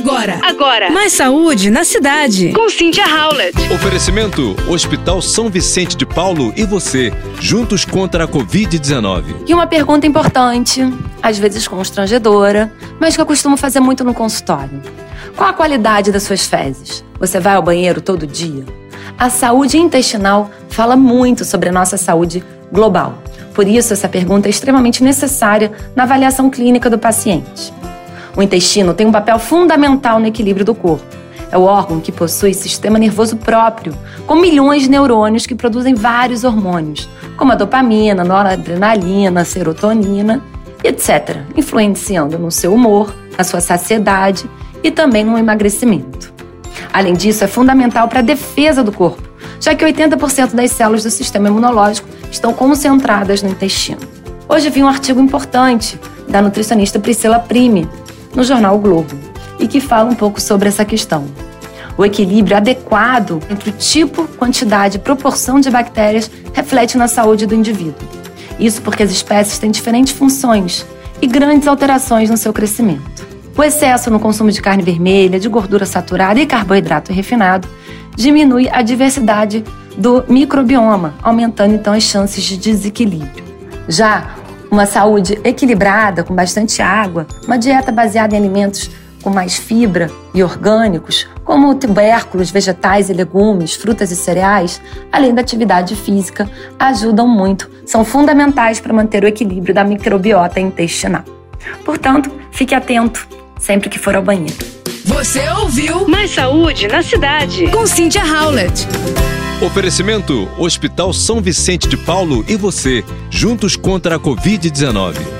Agora. Agora. Mais saúde na cidade. Com Cynthia Howlett. Oferecimento: Hospital São Vicente de Paulo e você, juntos contra a Covid-19. E uma pergunta importante, às vezes constrangedora, mas que eu costumo fazer muito no consultório. Qual a qualidade das suas fezes? Você vai ao banheiro todo dia? A saúde intestinal fala muito sobre a nossa saúde global. Por isso, essa pergunta é extremamente necessária na avaliação clínica do paciente. O intestino tem um papel fundamental no equilíbrio do corpo. É o órgão que possui sistema nervoso próprio, com milhões de neurônios que produzem vários hormônios, como a dopamina, noradrenalina, serotonina, etc., influenciando no seu humor, na sua saciedade e também no emagrecimento. Além disso, é fundamental para a defesa do corpo, já que 80% das células do sistema imunológico estão concentradas no intestino. Hoje vi um artigo importante da nutricionista Priscila Prime, no jornal o Globo, e que fala um pouco sobre essa questão. O equilíbrio adequado entre o tipo, quantidade e proporção de bactérias reflete na saúde do indivíduo. Isso porque as espécies têm diferentes funções e grandes alterações no seu crescimento. O excesso no consumo de carne vermelha, de gordura saturada e carboidrato refinado diminui a diversidade do microbioma, aumentando então as chances de desequilíbrio. Já uma saúde equilibrada, com bastante água, uma dieta baseada em alimentos com mais fibra e orgânicos, como tubérculos, vegetais e legumes, frutas e cereais, além da atividade física, ajudam muito, são fundamentais para manter o equilíbrio da microbiota intestinal. Portanto, fique atento sempre que for ao banheiro. Você ouviu Mais saúde na cidade. com Cynthia Howlett. Oferecimento: Hospital São Vicente de Paulo e você, juntos contra a Covid-19.